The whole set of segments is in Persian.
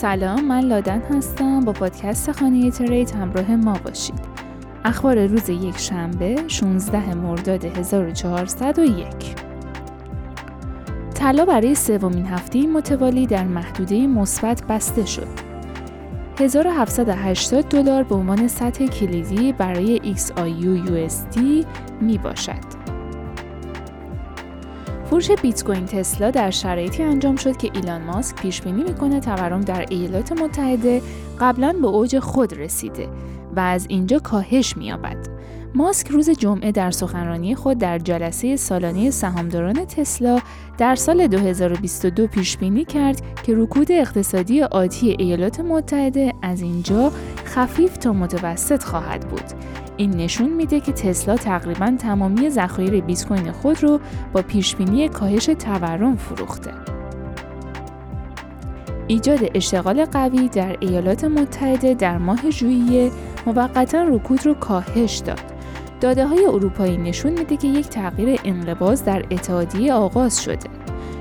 سلام من لادن هستم. با پادکست خانه تریت همراه ما باشید. اخبار روز یک شنبه 16 مرداد 1401 طلا برای سومین هفته متوالی در محدوده مثبت بسته شد. 1780 دلار به عنوان سطح کلیدی برای XIU USD می باشد. فروش بیت کوین تسلا در شرایطی انجام شد که ایلان ماسک پیش بینی می‌کنه تورم در ایالات متحده قبلا به اوج خود رسیده و از اینجا کاهش مییابد. ماسک روز جمعه در سخنرانی خود در جلسه سالانه سهامداران تسلا در سال 2022 پیش بینی کرد که رکود اقتصادی آتی ایالات متحده از اینجا خفیف تا متوسط خواهد بود این نشون میده که تسلا تقریبا تمامی ذخایر بیت کوین خود رو با پیشبینی کاهش تورم فروخته. ایجاد اشتغال قوی در ایالات متحده در ماه ژوئیه موقتا رکود رو کاهش داد. داده های اروپایی نشون میده که یک تغییر انقباض در اتحادیه آغاز شده.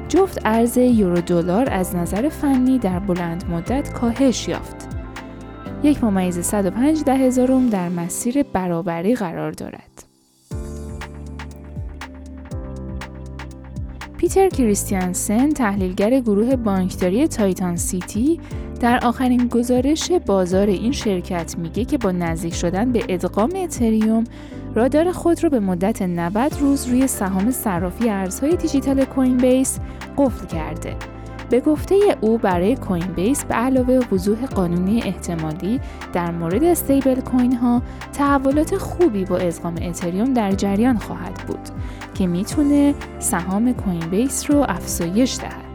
جفت ارز یورو دلار از نظر فنی در بلند مدت کاهش یافت. یک ممیز 105 ده هزارم در مسیر برابری قرار دارد. پیتر کریستیانسن تحلیلگر گروه بانکداری تایتان سیتی در آخرین گزارش بازار این شرکت میگه که با نزدیک شدن به ادغام اتریوم رادار خود را به مدت 90 روز روی سهام صرافی ارزهای دیجیتال کوین بیس قفل کرده به گفته او برای کوین بیس به علاوه وضوح قانونی احتمالی در مورد استیبل کوین ها تحولات خوبی با ادغام اتریوم در جریان خواهد بود که می‌تونه سهام Coinbase رو افزایش دهد.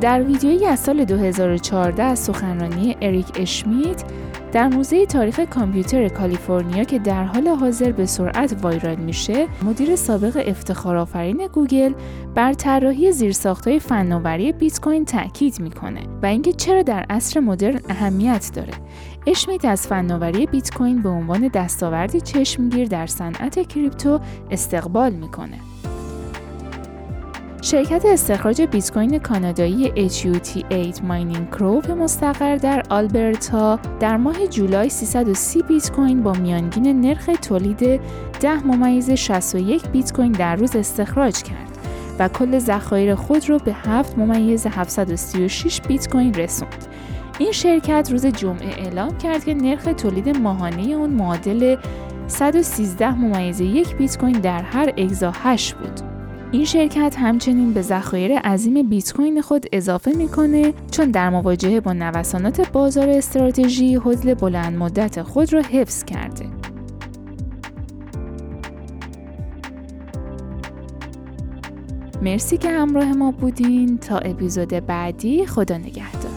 در ویدیویی از سال 2014 از سخنرانی اریک اشمیت در موزه تاریخ کامپیوتر کالیفرنیا که در حال حاضر به سرعت وایرال میشه مدیر سابق افتخارآفرین گوگل بر طراحی زیرساختهای فناوری بیت کوین تاکید می‌کنه و اینکه چرا در عصر مدرن اهمیت داره. اشمیت از فناوری بیت کوین به عنوان دستاوردی چشمگیر در صنعت کریپتو استقبال می‌کنه. شرکت استخراج بیت کوین کانادایی HUT8 Mining Group مستقر در آلبرتا در ماه جولای 330 بیت کوین با میانگین نرخ تولید 10 ممیز 61 بیت کوین در روز استخراج کرد و کل ذخایر خود را به 7 ممیز 736 بیت کوین رسوند. این شرکت روز جمعه اعلام کرد که نرخ تولید ماهانه اون معادل 113 ممیز یک بیت کوین در هر اگزا 8 بود. این شرکت همچنین به ذخایر عظیم بیت کوین خود اضافه می‌کنه چون در مواجهه با نوسانات بازار استراتژی حضل بلند مدت خود را حفظ کرده. مرسی که همراه ما بودین تا اپیزود بعدی خدا نگهدار